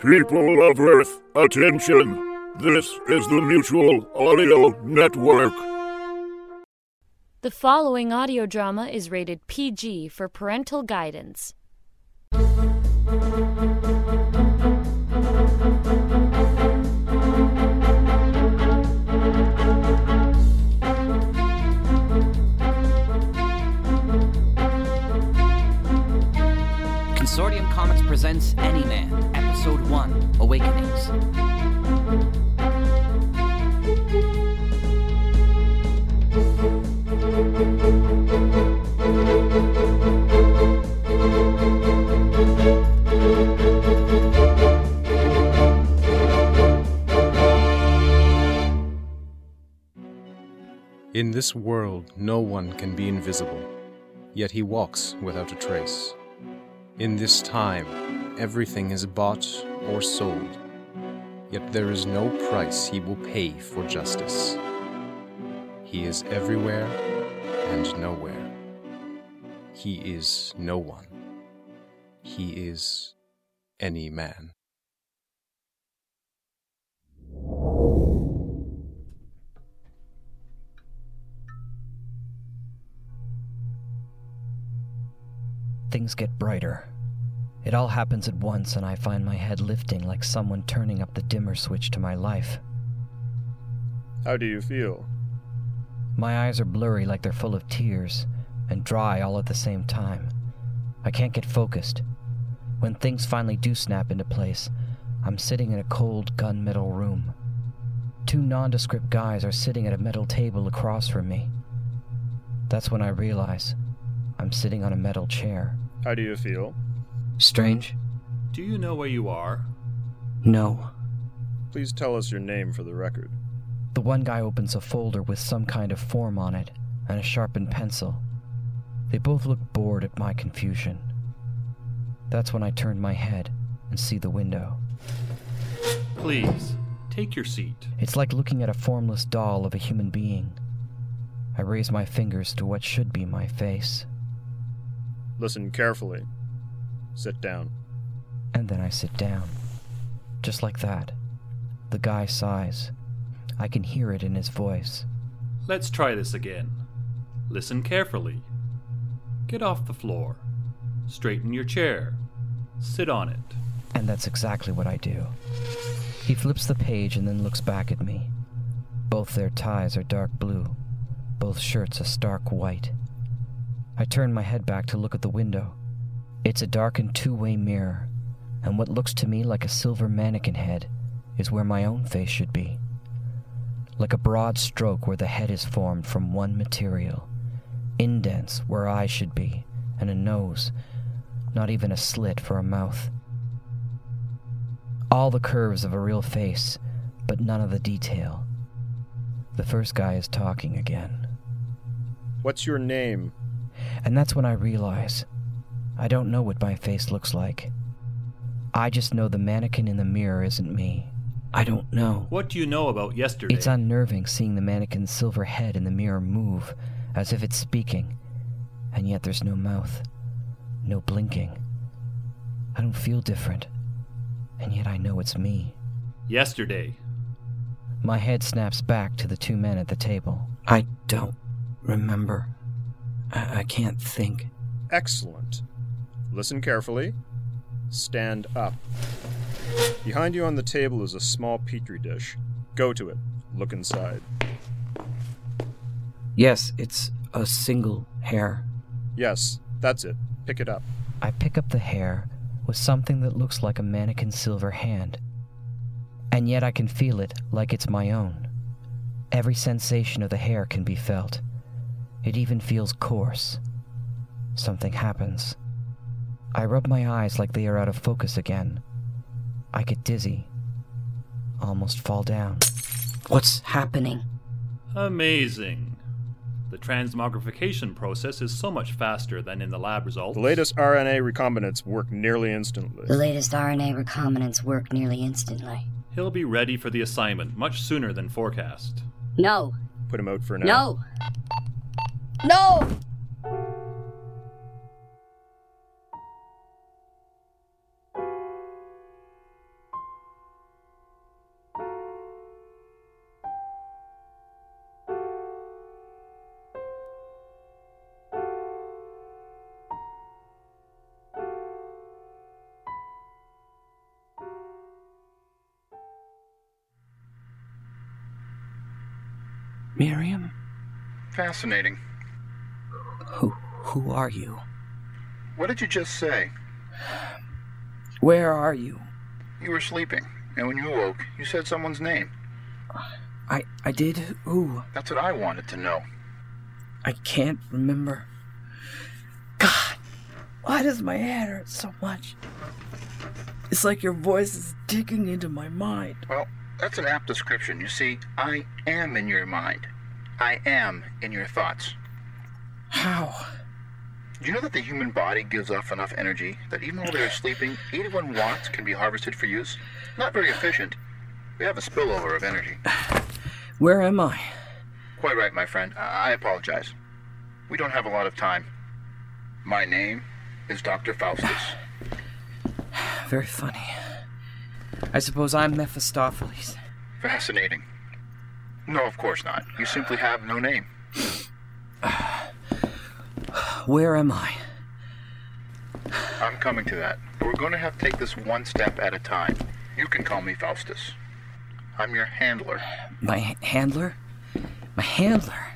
People of Earth, attention! This is the Mutual Audio Network. The following audio drama is rated PG for parental guidance. Presents Any Man, Episode 1 Awakenings. In this world, no one can be invisible, yet he walks without a trace. In this time, everything is bought or sold, yet there is no price he will pay for justice. He is everywhere and nowhere. He is no one. He is any man. Things get brighter. It all happens at once, and I find my head lifting like someone turning up the dimmer switch to my life. How do you feel? My eyes are blurry like they're full of tears, and dry all at the same time. I can't get focused. When things finally do snap into place, I'm sitting in a cold gunmetal room. Two nondescript guys are sitting at a metal table across from me. That's when I realize I'm sitting on a metal chair. How do you feel? Strange? Do you know where you are? No. Please tell us your name for the record. The one guy opens a folder with some kind of form on it and a sharpened pencil. They both look bored at my confusion. That's when I turn my head and see the window. Please, take your seat. It's like looking at a formless doll of a human being. I raise my fingers to what should be my face, Listen carefully. Sit down. and then I sit down. Just like that. The guy sighs. I can hear it in his voice. Let's try this again. Listen carefully. Get off the floor. Straighten your chair. Sit on it. And that's exactly what I do. He flips the page and then looks back at me. Both their ties are dark blue, both shirts a stark white. I turn my head back to look at the window. It's a darkened two way mirror, and what looks to me like a silver mannequin head is where my own face should be. Like a broad stroke where the head is formed from one material, indents where eyes should be, and a nose, not even a slit for a mouth. All the curves of a real face, but none of the detail. The first guy is talking again. What's your name? And that's when I realize I don't know what my face looks like. I just know the mannequin in the mirror isn't me. I don't know. What do you know about yesterday? It's unnerving seeing the mannequin's silver head in the mirror move as if it's speaking, and yet there's no mouth, no blinking. I don't feel different, and yet I know it's me. yesterday. My head snaps back to the two men at the table. I don't remember. I, I can't think. Excellent. Listen carefully. Stand up. Behind you on the table is a small petri dish. Go to it. Look inside. Yes, it's a single hair. Yes, that's it. Pick it up. I pick up the hair with something that looks like a mannequin's silver hand. And yet I can feel it like it's my own. Every sensation of the hair can be felt. It even feels coarse. Something happens. I rub my eyes like they are out of focus again. I get dizzy. Almost fall down. What's happening? Amazing. The transmogrification process is so much faster than in the lab results. The latest RNA recombinants work nearly instantly. The latest RNA recombinants work nearly instantly. He'll be ready for the assignment much sooner than forecast. No. Put him out for now. No. No! Fascinating. Who who are you? What did you just say? Where are you? You were sleeping, and when you awoke, you said someone's name. I I did who? That's what I wanted to know. I can't remember. God, why does my head hurt so much? It's like your voice is digging into my mind. Well, that's an apt description. You see, I am in your mind. I am in your thoughts. How? Do you know that the human body gives off enough energy that even while they're sleeping, 81 watts can be harvested for use? Not very efficient. We have a spillover of energy. Where am I? Quite right, my friend. I I apologize. We don't have a lot of time. My name is Dr. Faustus. Very funny. I suppose I'm Mephistopheles. Fascinating. No, of course not. You simply have no name. Where am I? I'm coming to that. But we're going to have to take this one step at a time. You can call me Faustus. I'm your handler. My h- handler? My handler?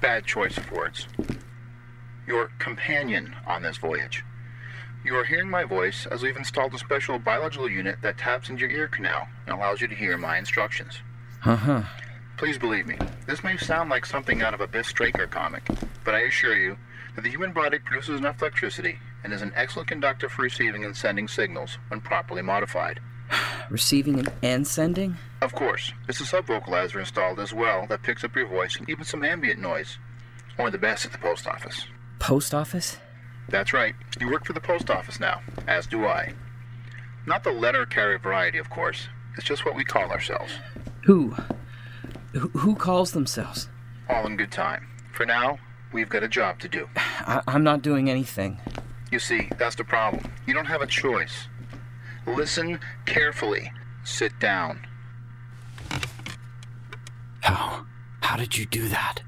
Bad choice of words. Your companion on this voyage. You are hearing my voice as we've installed a special biological unit that taps into your ear canal and allows you to hear my instructions. Uh huh. Please believe me, this may sound like something out of a Biff Straker comic, but I assure you that the human body produces enough electricity and is an excellent conductor for receiving and sending signals when properly modified. Receiving and, sending? Of course, there's a sub-vocalizer installed as well that picks up your voice and even some ambient noise. Only the best at the post office. Post office? That's right. You work for the post office now, as do I. Not the letter carrier variety, of course. It's just what we call ourselves. Who? Who, who calls themselves? All in good time. For now, we've got a job to do. I, I'm not doing anything. You see, that's the problem. You don't have a choice. Listen carefully. Sit down. How? How did you do that?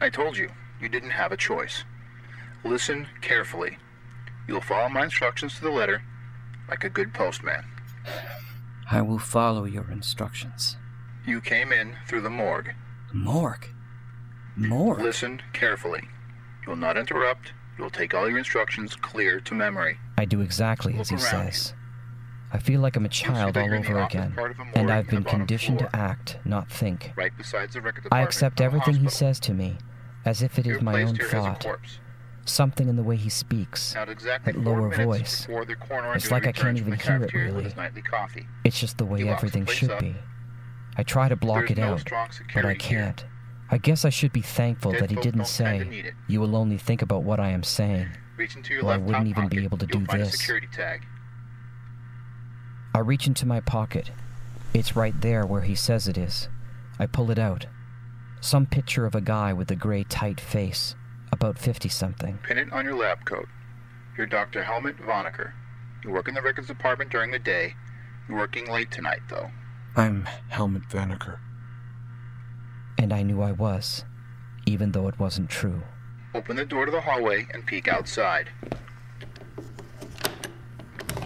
I told you, you didn't have a choice. Listen carefully. You'll follow my instructions to the letter, like a good postman. I will follow your instructions. You came in through the morgue. Morgue? Morgue? Listen carefully. You will not interrupt. You will take all your instructions clear to memory. I do exactly as he Look says. I feel like I'm a child all you're in the over again, part of a morgue and I've been conditioned floor. to act, not think. Right beside the record I accept everything he says to me as if it is my own here as a thought. Something in the way he speaks. Exactly That lower voice. before the coroner It's like I can't even hear it, really. It's just the way everything should up. be. I try to block There's it no out, but I can't. I guess I should be thankful Dead that he didn't don't tend to say, you will only think about what I am saying. Reach into your Well, I wouldn't even be able to do this. I reach into my pocket. It's right there where he says it is. I pull it out. Some picture of a guy with a gray, tight face, about 50 something. Pin it on your lab coat. You're Dr. Helmut Vonnecker. You work in the records department during the day. You're working late tonight, though. I'm Helmut Vaneker. And I knew I was, even though it wasn't true. Open the door to the hallway and peek outside.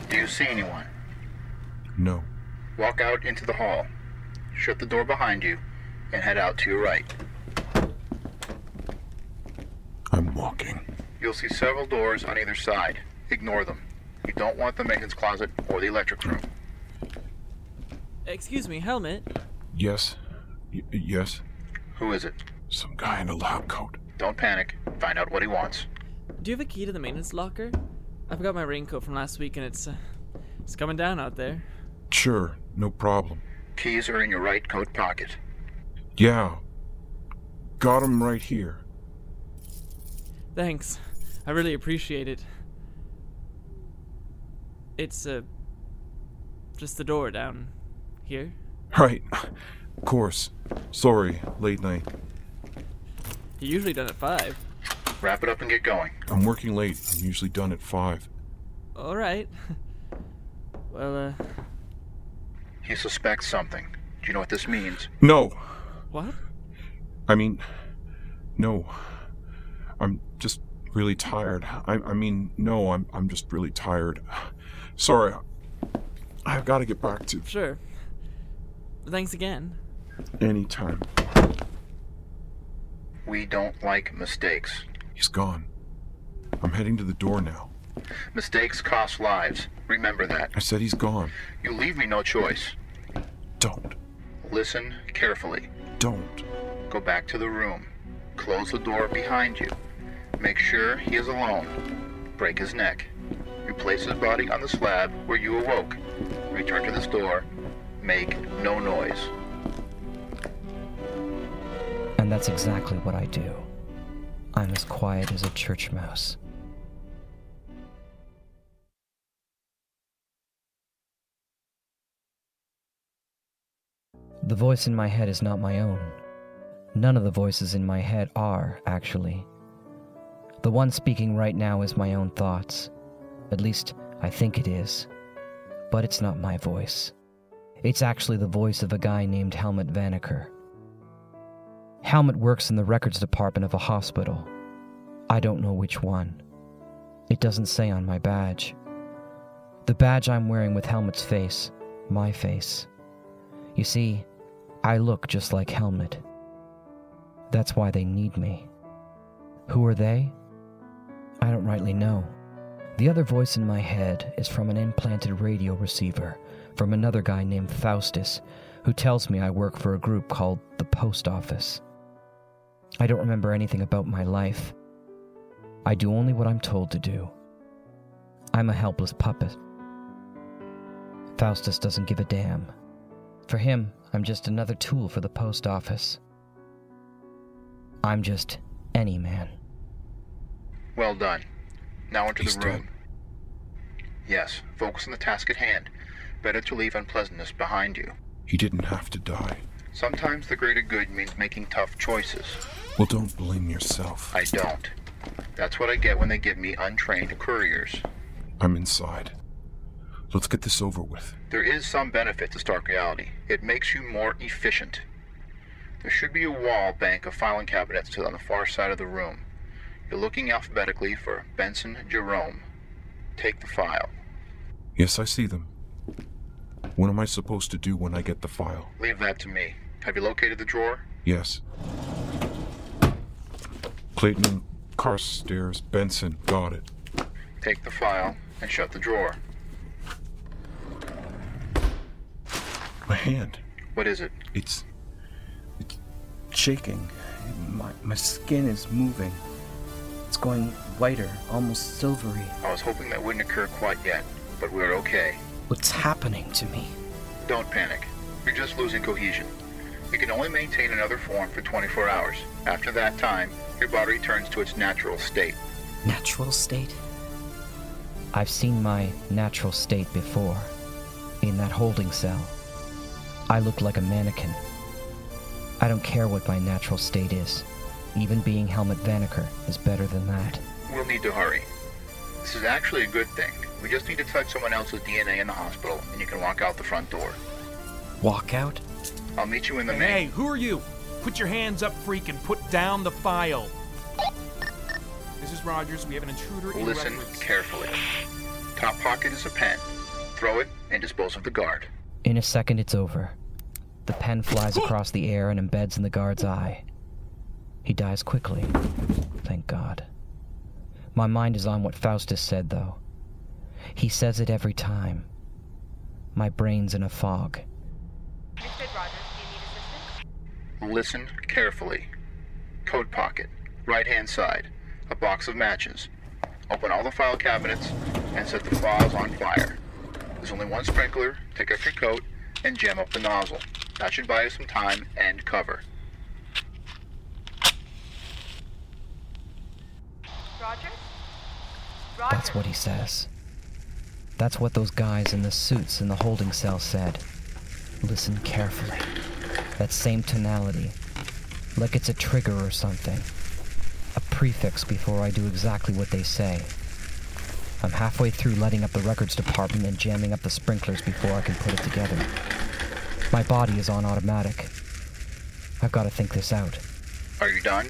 Do you see anyone? No. Walk out into the hall. Shut the door behind you and head out to your right. I'm walking. You'll see several doors on either side. Ignore them. You don't want the maintenance closet or the electric room. Excuse me, Helmut. Yes. Y- yes. Who is it? Some guy in a lab coat. Don't panic. Find out what he wants. Do you have a key to the maintenance locker? I've got my raincoat from last week and it's uh, it's coming down out there. Sure, no problem. Keys are in your right coat pocket. Yeah. Got him right here. Thanks. I really appreciate it. It's uh just the door down here. Right. Of course. Sorry, late night. You're usually done at five. Wrap it up and get going. I'm working late. I'm usually done at 5. All right. well, uh, He suspects something. Do you know what this means? No! what? I mean, no. I'm just really tired. I, I mean, no, I'm, I'm just really tired. Sorry. I've got to get back to Sure. Thanks again. anytime. We don't like mistakes. He's gone. I'm heading to the door now. Mistakes cost lives. Remember that. I said he's gone. You leave me no choice. Don't. Listen carefully. Don't. Go back to the room. Close the door behind you. Make sure he is alone. Break his neck. Replace his body on the slab where you awoke. Return to this door. Make no noise. And that's exactly what I do. I'm as quiet as a church mouse. The voice in my head is not my own. None of the voices in my head are, actually. The one speaking right now is my own thoughts. At least, I think it is. But it's not my voice. It's actually the voice of a guy named Helmut Vanaker. Helmut works in the records department of a hospital. I don't know which one. It doesn't say on my badge. The badge I'm wearing with Helmut's face, my face. You see, I look just like Helmut. That's why they need me. Who are they? I don't rightly know. The other voice in my head is from an implanted radio receiver from another guy named Faustus, who tells me I work for a group called the Post Office. I don't remember anything about my life. I do only what I'm told to do. I'm a helpless puppet. Faustus doesn't give a damn. For him, I'm just another tool for the post office. I'm just any man. Well done. Now into He's the room. dead. Yes, focus on the task at hand. Better to leave unpleasantness behind you. He didn't have to die. Sometimes the greater good means making tough choices. Well, don't blame yourself. I don't. That's what I get when they give me untrained couriers. I'm inside. Let's get this over with. There is some benefit to Stark Reality. It makes you more efficient. There should be a wall bank of filing cabinets on the far side of the room. You're looking alphabetically for Benson Jerome. Take the file. Yes, I see them. What am I supposed to do when I get the file? Leave that to me. Have you located the drawer? Yes. Clayton Carstairs, Benson, got it. Take the file and shut the drawer. My hand. What is it? It's. It's shaking. My, my skin is moving. It's going whiter, almost silvery. I was hoping that wouldn't occur quite yet, but we're okay. What's happening to me? Don't panic. You're just losing cohesion. You can only maintain another form for 24 hours. After that time, your body returns to its natural state. Natural state? I've seen my natural state before, in that holding cell. I look like a mannequin. I don't care what my natural state is. Even being Helmut Vanaker is better than that. We'll need to hurry. This is actually a good thing. We just need to touch someone else's DNA in the hospital, and you can walk out the front door. Walk out? I'll meet you in the Hey, main. who are you? Put your hands up, freak, and put down the file. This is Rogers. We have an intruder in Listen reference. carefully. Top pocket is a pen. Throw it and dispose of the guard. In a second, it's over. The pen flies across the air and embeds in the guard's eye. He dies quickly. Thank God. My mind is on what Faustus said, though. He says it every time. My brain's in a fog. Listen carefully. Coat pocket, right hand side, a box of matches. Open all the file cabinets and set the files on fire. There's only one sprinkler, take off your coat, and jam up the nozzle. That should buy you some time and cover. Rogers? That's what he says. That's what those guys in the suits in the holding cell said. Listen carefully. That same tonality. Like it's a trigger or something. A prefix before I do exactly what they say. I'm halfway through letting up the records department and jamming up the sprinklers before I can put it together. My body is on automatic. I've got to think this out. Are you done?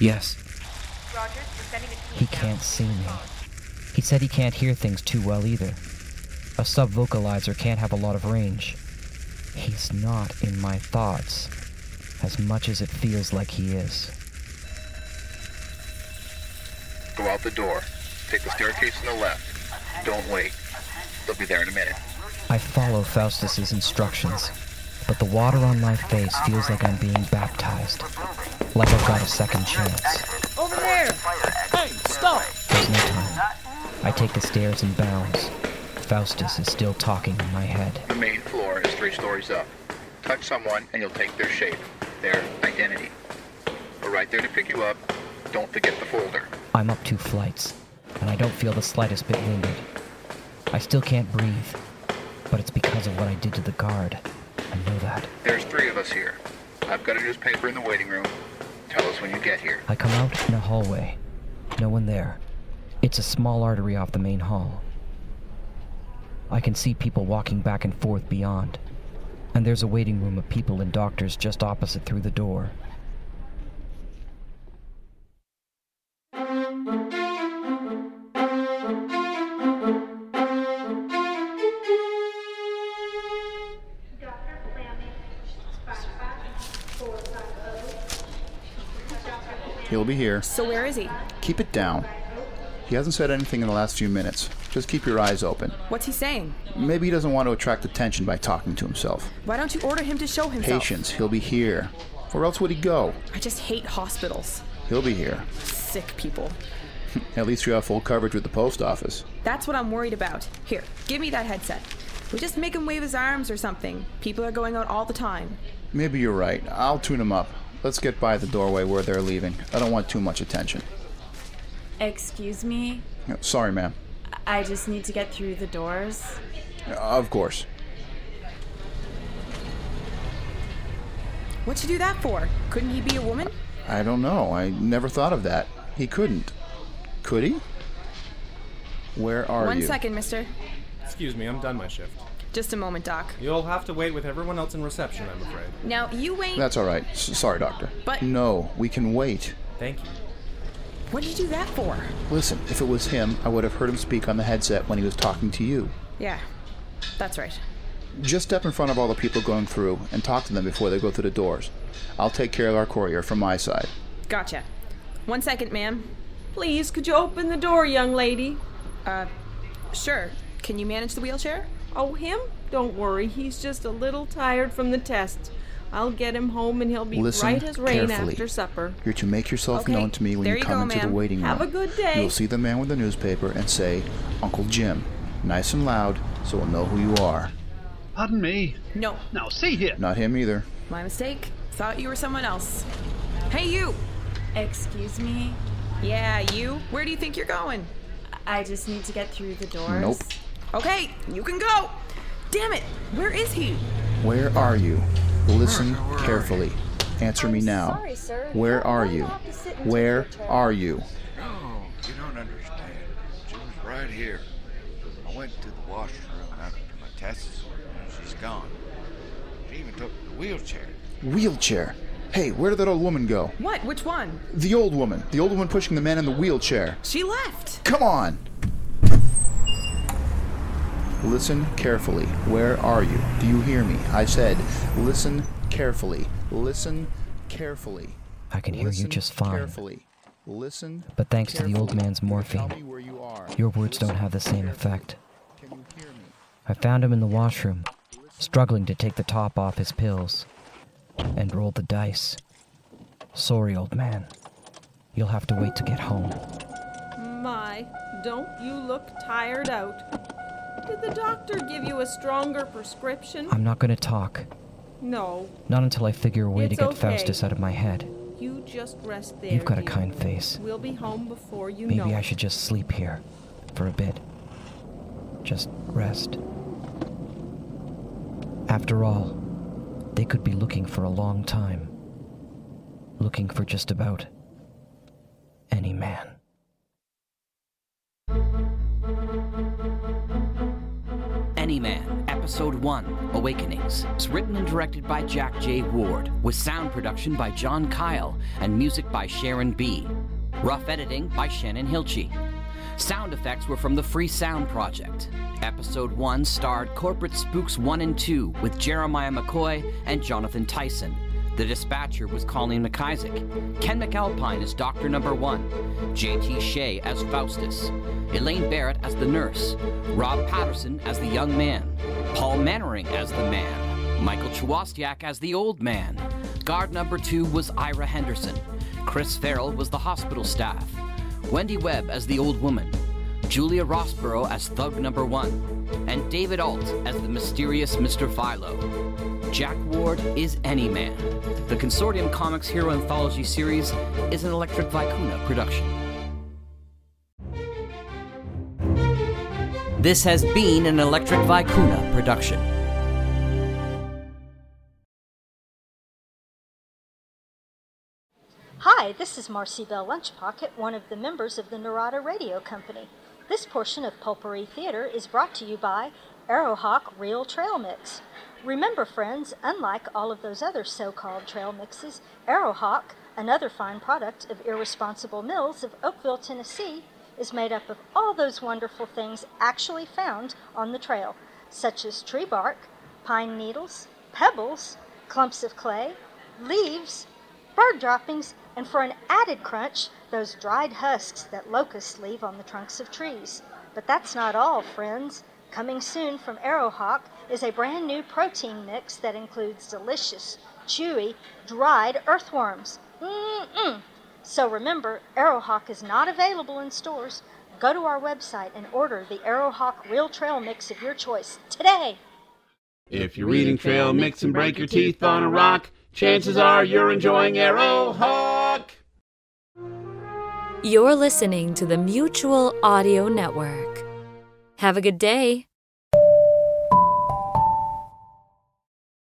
Yes. Rogers, He can't see me. He said he can't hear things too well either. A sub vocalizer can't have a lot of range. He's not in my thoughts, as much as it feels like he is. Go out the door. Take the staircase on the left. Don't wait. They'll be there in a minute. I follow Faustus's instructions, but the water on my face feels like I'm being baptized, like I've got a second chance. Over there! Hey, stop! There's no time. I take the stairs in bounds. Faustus is still talking in my head. The main floor is three stories up. Touch someone and you'll take their shape, their identity. We're right there to pick you up. Don't forget the folder. I'm up two flights, and I don't feel the slightest bit wounded. I still can't breathe, but it's because of what I did to the guard. I know that. There's three of us here. I've got a newspaper in the waiting room. Tell us when you get here. I come out in a hallway. No one there. It's a small artery off the main hall. I can see people walking back and forth beyond. And there's a waiting room of people and doctors just opposite through the door. He'll be here. So where is he? Keep it down. He hasn't said anything in the last few minutes. Just keep your eyes open. What's he saying? Maybe he doesn't want to attract attention by talking to himself. Why don't you order him to show himself? Patience, he'll be here. Where else would he go? I just hate hospitals. He'll be here. Sick people. At least you have full coverage with the post office. That's what I'm worried about. Here, give me that headset. We just make him wave his arms or something. People are going out all the time. Maybe you're right. I'll tune him up. Let's get by the doorway where they're leaving. I don't want too much attention. Excuse me? Sorry, ma'am. I just need to get through the doors. Of course. What'd you do that for? Couldn't he be a woman? I don't know. I never thought of that. He couldn't. Could he? Where are One you? second, mister. Excuse me, I'm done my shift. Just a moment, Doc. You'll have to wait with everyone else in reception, I'm afraid. Now, you wait. That's all right. S- sorry, doctor. But- No, we can wait. Thank you. What'd you do that for? Listen, if it was him, I would have heard him speak on the headset when he was talking to you. Yeah, that's right. Just step in front of all the people going through and talk to them before they go through the doors. I'll take care of our courier from my side. Gotcha. One second, ma'am. Please, could you open the door, young lady? Uh, sure. Can you manage the wheelchair? Oh, him? Don't worry, he's just a little tired from the test. I'll get him home and he'll be Listen right as rain carefully. after supper. You're to make yourself Okay, known to me when there you you come go, into the ma'am. waiting room. Have a good day. You'll see the man with the newspaper and say, Uncle Jim. Nice and loud, so we'll know who you are. Pardon me. No. No, see here. Not him either. My mistake. Thought you were someone else. Hey, you! Excuse me? Yeah, you. Where do you think you're going? I just need to get through the doors. Nope. Okay, you can go! Damn it! Where is he? Where are you? Listen carefully. Answer me now. sorry, sir. Where are you? have to sit and take Where are you? No, you don't understand. She was right here. I went to the washroom after my tests. She's gone. She even took the wheelchair. Wheelchair. Hey, where did that old woman go? What? Which one? The old woman. The old woman pushing the man in the wheelchair. She left. Come on! Listen carefully. Where are you? Do you hear me? I said, listen carefully. Listen carefully. I can hear you just fine. Carefully. Listen. But thanks to the old man's Tell morphine, me where you are. your words don't have the same effect. I found him in the washroom, struggling to take the top off his pills, and rolled the dice. Sorry, old man. You'll have to wait to get home. My, don't you look tired out. Did the doctor give you a stronger prescription? I'm not gonna talk. No, Not until I figure a way to get okay. Faustus out of my head. you just rest there. You've got a kind face. We'll be home before you Maybe know. Maybe I should just sleep here for a bit. Just rest. After all, they could be looking for a long time. Looking for just about any man. Any Man, Episode 1 Awakenings. It's written and directed by Jack J. Ward, with sound production by John Kyle and music by Sharon B. Rough editing by Shannon Hilchey. Sound effects were from the Free Sound Project. Episode 1 starred Corporate Spooks 1 and 2 with Jeremiah McCoy and Jonathan Tyson. The dispatcher was Colleen McIsaac. Ken McAlpine as Doctor Number One. J.T. Shea as Faustus. Elaine Barrett as the nurse. Rob Patterson as the young man. Paul Mannering as the man. Michael Chwastiak as the old man. Guard Number Two was Ira Henderson. Chris Farrell was the hospital staff. Wendy Webb as the old woman. Julia Rossborough as Thug Number One. And David Alt as the mysterious Mr. Philo. Jack Ward is Any Man. The Consortium Comics Hero Anthology series is an Electric Vicuna production. This has been an Electric Vicuna production. Hi, this is Marcy Bell Lunchpocket, one of the members of the Narada Radio Company. This portion of Pulpery Theater is brought to you by Arrowhawk Real Trail Mix. Remember, friends, unlike all of those other so called trail mixes, Arrowhawk, another fine product of Irresponsible Mills of Oakville, Tennessee, is made up of all those wonderful things actually found on the trail, such as tree bark, pine needles, pebbles, clumps of clay, leaves, bird droppings, and for an added crunch, those dried husks that locusts leave on the trunks of trees. But that's not all, friends. Coming soon from Arrowhawk is a brand new protein mix that includes delicious, chewy, dried earthworms. Mm-mm. So remember, Arrowhawk is not available in stores. Go to our website and order the Arrowhawk Real Trail Mix of your choice today. If you're reading trail mix and break your teeth on a rock, chances are you're enjoying Arrowhawk. You're listening to the Mutual Audio Network. Have a good day.